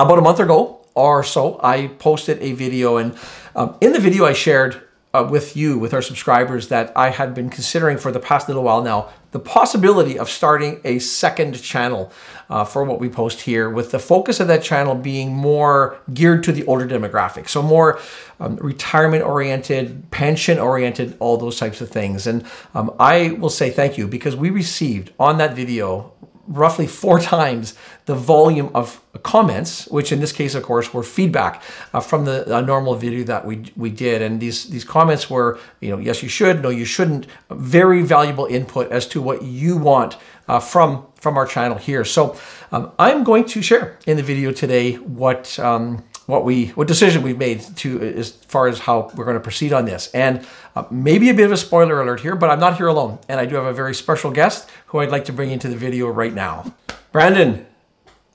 About a month ago or so, I posted a video, and um, in the video, I shared uh, with you, with our subscribers, that I had been considering for the past little while now the possibility of starting a second channel uh, for what we post here, with the focus of that channel being more geared to the older demographic. So, more um, retirement oriented, pension oriented, all those types of things. And um, I will say thank you because we received on that video roughly four times the volume of comments, which in this case, of course, were feedback uh, from the uh, normal video that we we did. And these these comments were, you know, yes, you should, no, you shouldn't. Very valuable input as to what you want uh, from from our channel here. So um, I'm going to share in the video today what. Um, what we what decision we've made to as far as how we're going to proceed on this. And uh, maybe a bit of a spoiler alert here but i'm not here alone. And i do have a very special guest who i'd like to bring into the video right now. Brandon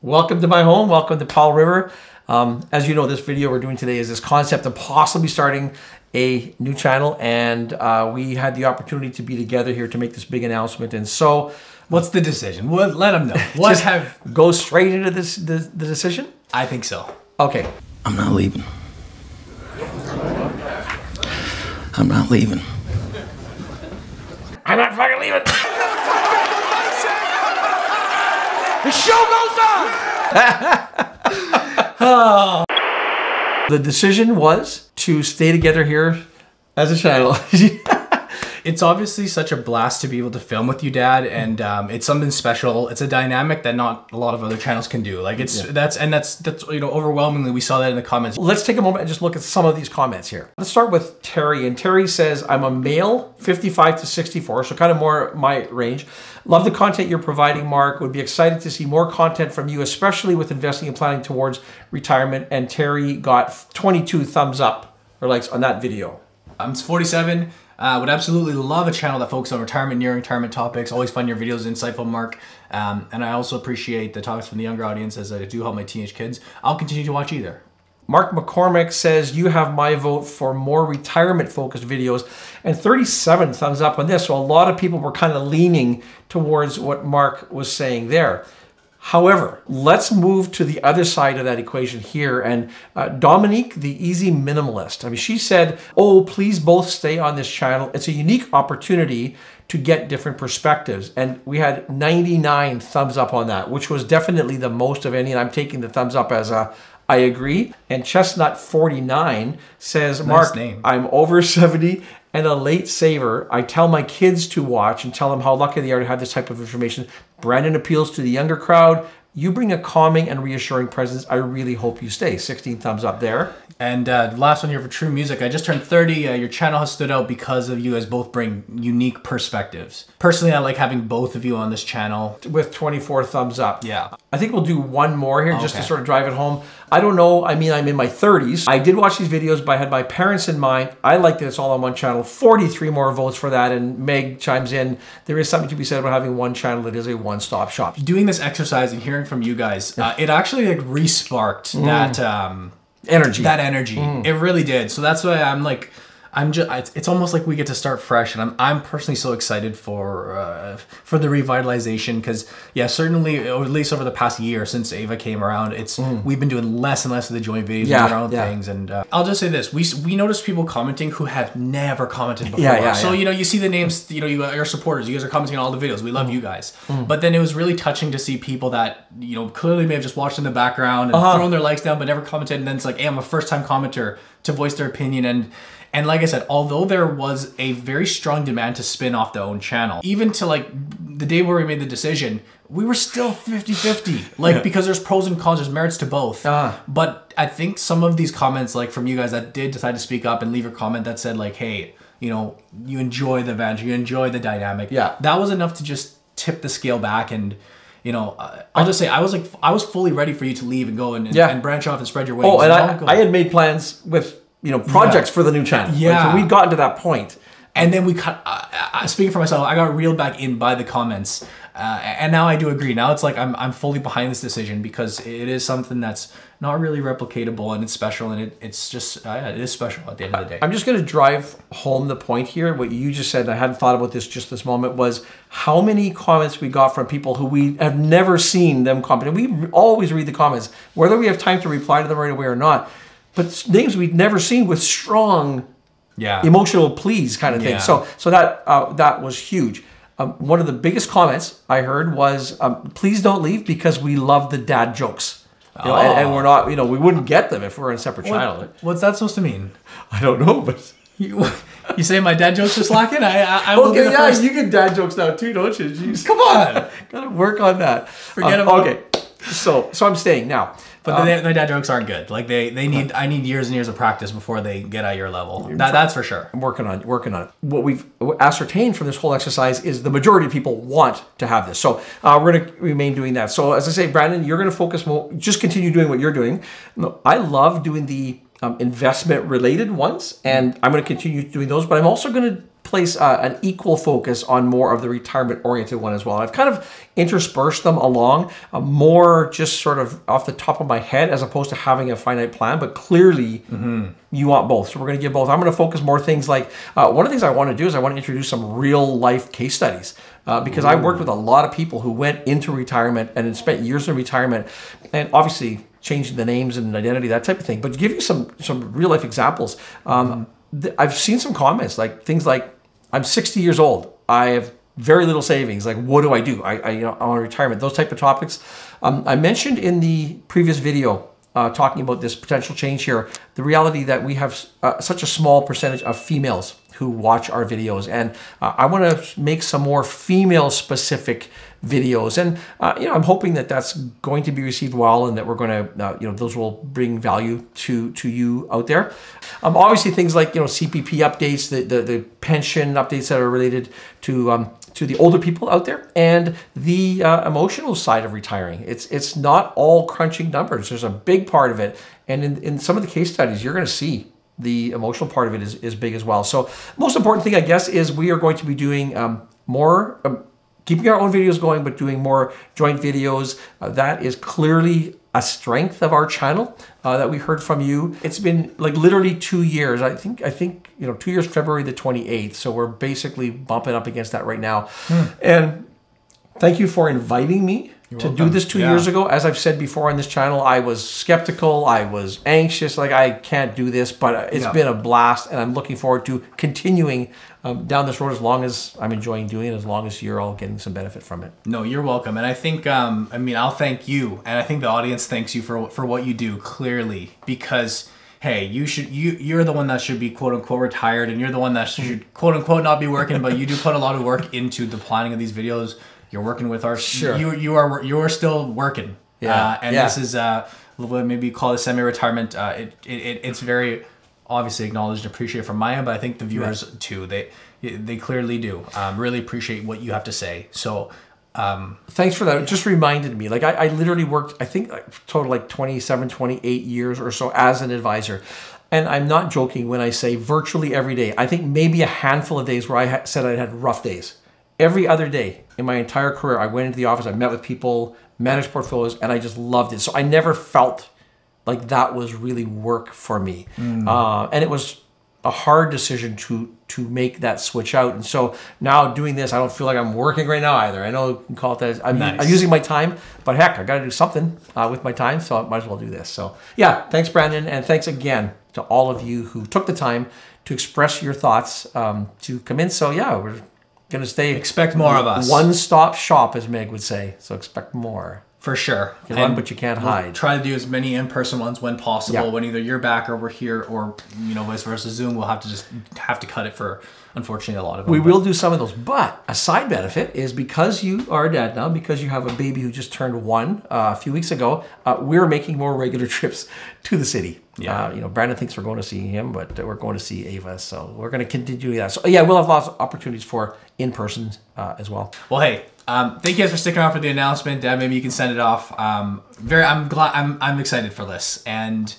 welcome to my home. Welcome to powell river. Um, as you know this video we're doing today is this concept of possibly starting a new channel. And uh, we had the opportunity to be together here to make this big announcement. And so what's the decision? What let them know. What have go straight into this the, the decision? I think so Okay. I'm not leaving. I'm not leaving. I'm not fucking leaving. the show goes on. Oh. the decision was to stay together here as a channel. it's obviously such a blast to be able to film with you, Dad, and um, it's something special. It's a dynamic that not a lot of other channels can do. Like it's yeah. that's and that's that's you know overwhelmingly we saw that in the comments. Let's take a moment and just look at some of these comments here. Let's start with Terry, and Terry says, "I'm a male, 55 to 64, so kind of more my range." Love the content you're providing, Mark. Would be excited to see more content from you, especially with investing and planning towards retirement. And Terry got 22 thumbs up or likes on that video. I'm 47. Uh, would absolutely love a channel that focuses on retirement, near retirement topics. Always find your videos insightful, Mark. Um, and I also appreciate the topics from the younger audience as I do help my teenage kids. I'll continue to watch either. Mark McCormick says, You have my vote for more retirement focused videos. And 37 thumbs up on this. So a lot of people were kind of leaning towards what Mark was saying there. However, let's move to the other side of that equation here. And uh, Dominique, the easy minimalist, I mean, she said, Oh, please both stay on this channel. It's a unique opportunity to get different perspectives. And we had 99 thumbs up on that, which was definitely the most of any. And I'm taking the thumbs up as a I agree. And Chestnut49 says, nice Mark, name. I'm over 70 and a late saver. I tell my kids to watch and tell them how lucky they are to have this type of information. Brandon appeals to the younger crowd. You bring a calming and reassuring presence. I really hope you stay. 16 thumbs up there. And uh, last one here for True Music. I just turned 30. Uh, your channel has stood out because of you guys both bring unique perspectives. Personally, I like having both of you on this channel. With 24 thumbs up. Yeah. I think we'll do one more here just to sort of drive it home. I don't know. I mean, I'm in my 30s. I did watch these videos, but I had my parents in mind. I like that it's all on one channel. 43 more votes for that. And Meg chimes in. There is something to be said about having one channel that is a one-stop shop. Doing this exercise and hearing from you guys, uh, it actually like re-sparked mm. that um, energy. That energy. Mm. It really did. So that's why I'm like I'm just it's, it's almost like we get to start fresh and I'm I'm personally so excited for uh, for the revitalization because yeah certainly or at least over the past year since Ava came around it's mm. we've been doing less and less of the joint videos yeah, and our own yeah. things and uh, I'll just say this we we notice people commenting who have never commented before yeah, yeah, so yeah. you know you see the names you know you your supporters you guys are commenting on all the videos we love mm. you guys mm. but then it was really touching to see people that you know clearly may have just watched in the background and uh-huh. thrown their likes down but never commented and then it's like hey I'm a first time commenter to voice their opinion and and like I said, although there was a very strong demand to spin off the own channel, even to like the day where we made the decision, we were still 50-50. Like yeah. because there's pros and cons, there's merits to both. Uh-huh. But I think some of these comments, like from you guys that did decide to speak up and leave a comment that said like, hey, you know, you enjoy the banter, you enjoy the dynamic. Yeah. That was enough to just tip the scale back and you know, I'll just say I was like I was fully ready for you to leave and go and, and, yeah. and branch off and spread your wings. Oh, and I, I had made plans with you know projects yeah. for the new channel. Yeah, like, so we'd gotten to that point. And then we cut. Uh, uh, speaking for myself, I got reeled back in by the comments Uh, and now I do agree. Now it's like I'm, I'm fully behind this decision because it is something that's not really replicatable and it's special and it, it's just, uh, yeah, it is special at the end of the day. I'm just going to drive home the point here. What you just said, I hadn't thought about this just this moment, was how many comments we got from people who we have never seen them comment. And we always read the comments, whether we have time to reply to them right away or not. But names we'd never seen with strong yeah. emotional pleas kind of thing. Yeah. So so that uh, that was huge. Um, one of the biggest comments I heard was, um, "Please don't leave because we love the dad jokes." You know, and, and Oh. we're not, you know, we wouldn't get them if we we're in a separate channel. What's that supposed to mean? I don't know, but You, you say my dad jokes are slacking? I, I, I will okay, yeah, first. you get dad jokes now too, don't you? Jeez. Come on. Gotta work on that. Forget Um, about- Okay, so so I'm staying now. But the, my dad jokes aren't good. Like they, they need I need years and years of practice before they get at your level. That, that's for sure. I'm working on working on it. What we've ascertained from this whole exercise is the majority of people want to have this. So uh, we're going to remain doing that. So as I say, Brandon, you're going to focus more. Just continue doing what you're doing. No, I love doing the um, investment related ones, and I'm going to continue doing those. But I'm also going to place uh, an equal focus on more of the retirement oriented one as well. I've kind of interspersed them along, uh, more just sort of off the top of my head as opposed to having a finite plan, but clearly you want both. So we're going to give both. I'm going to focus more things like uh, one of the things I want to do is I want to introduce some real life case studies uh, because I worked with a lot of people who went into retirement and spent years in retirement and obviously changing the names and identity, that type of thing. But to give you some some real life examples, um, th- I've seen some comments like things like, "I'm 60 years old. I have very little savings. Like, what do I do? I, I you know, want retirement." Those type of topics. Um, I mentioned in the previous video uh, talking about this potential change here, the reality that we have uh, such a small percentage of females who watch our videos, and uh, I want to make some more female specific videos, and uh, you know I'm hoping that that's going to be received well, and that we're going to uh, you know those will bring value to to you out there. Um, obviously things like you know CPP updates, the the, the pension updates that are related to um, to the older people out there and the uh, emotional side of retiring. It's it's not all crunching numbers. There's a big part of it, and in, in some of the case studies, you're going to see the emotional part of it is, is big as well. So most important thing, I guess, is we are going to be doing um, more. Um, keeping our own videos going, but doing more joint videos. Uh, that is clearly a strength of our channel uh, that we heard from you. It's been like literally two years. I think I think you know two years, February the twenty eighth. So we're basically bumping up against that right now. And thank you for inviting me to do this two Yeah. years ago. As I've said before on this channel, I was skeptical. I was anxious. Like I can't do this, but it's Yeah. been a blast, and I'm looking forward to continuing um, down this road as long as I'm enjoying doing it, as long as you're all getting some benefit from it. No, you're welcome. And I think, um, I mean, I'll thank you, and I think the audience thanks you for for what you do clearly because. Hey, you should you you're the one that should be quote unquote retired, and you're the one that should quote unquote not be working, but you do put a lot of work into the planning of these videos. You're working with our Sure. You you are you are still working. Yeah, Uh, and yeah. this is uh, what maybe you call it semi-retirement. Uh, it, it, it it's very obviously acknowledged and appreciated from my end, but I think the viewers too. They they clearly do. Um, really appreciate what you have to say. So. Um, Thanks for that. It just reminded me. Like I, I literally worked, I think like total like 27, 28 years or so as an advisor. And I'm not joking when I say virtually every day. I think maybe a handful of days where I ha- said I had rough days. Every other day in my entire career, I went into the office, I met with people, managed portfolios, and I just loved it. So I never felt like that was really work for me. Uh, and it was a hard decision to to make that switch out. And so now doing this, I don't feel like I'm working right now either. I know you can call it that. I'm, Nice. I'm using my time, but heck, I got to do something uh, with my time, so I might as well do this. So yeah, thanks, Brandon, and thanks again to all of you who took the time to express your thoughts um, to come in. So yeah, we're gonna stay Expect more of us. One stop shop, as Meg would say. So expect more. For sure. You run, but you can't hide. Try to do as many in-person ones when possible. Yeah. When either you're back or we're here, or you know, vice versa. Zoom, we'll have to just have to cut it for, unfortunately, a lot of them. We but- will do some of those, but a side benefit is because you are a dad now, because you have a baby who just turned one uh, a few weeks ago, uh, we're making more regular trips to the city. Yeah. Uh, you know, Brandon thinks we're going to see him, but we're going to see Ava, so we're going to continue that. So yeah, we'll have lots of opportunities for in person uh, as well. Well, hey, um, thank you guys for sticking around for the announcement. Dad, maybe you can send it off. Um, very, I'm glad. I'm I'm excited for this, and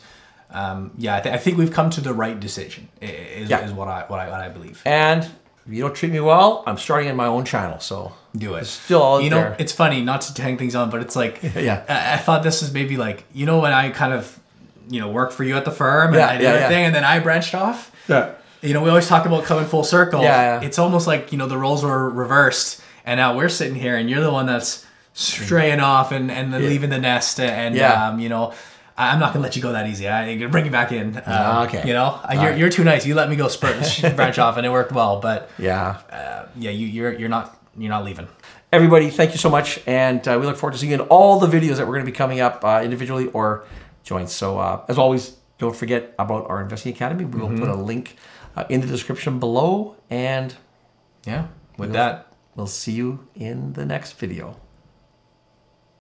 um, yeah, I, th- I think we've come to the right decision. Is, Yeah. is what I what I what I believe. And if you don't treat me well, I'm starting in my own channel. So do it. It's still out you know, there. it's funny not to hang things on, but it's like Yeah. I, I thought this is maybe like you know when I kind of you know worked for you at the firm and Yeah, I did yeah, yeah. everything, and then I branched off. Yeah. You know, we always talk about coming full circle. Yeah, yeah. It's almost like you know the roles were reversed, and now we're sitting here, and you're the one that's straying off and and then leaving the nest, and Yeah. um, you know. I- I'm not gonna let you go that easy. I'm gonna bring you back in. Um, Ah, okay. You know, you're, you're too nice. You let me go spurt, branch off, and it worked well. But Yeah. uh, yeah, you, you're you're not you're not leaving. Everybody, thank you so much. And uh, we look forward to seeing you in all the videos that we're going to be coming up uh, individually or joint. So, uh, as always, don't forget about our Investing Academy. We will put a link uh, in the description below. And Yeah. With that, we'll see you in the next video.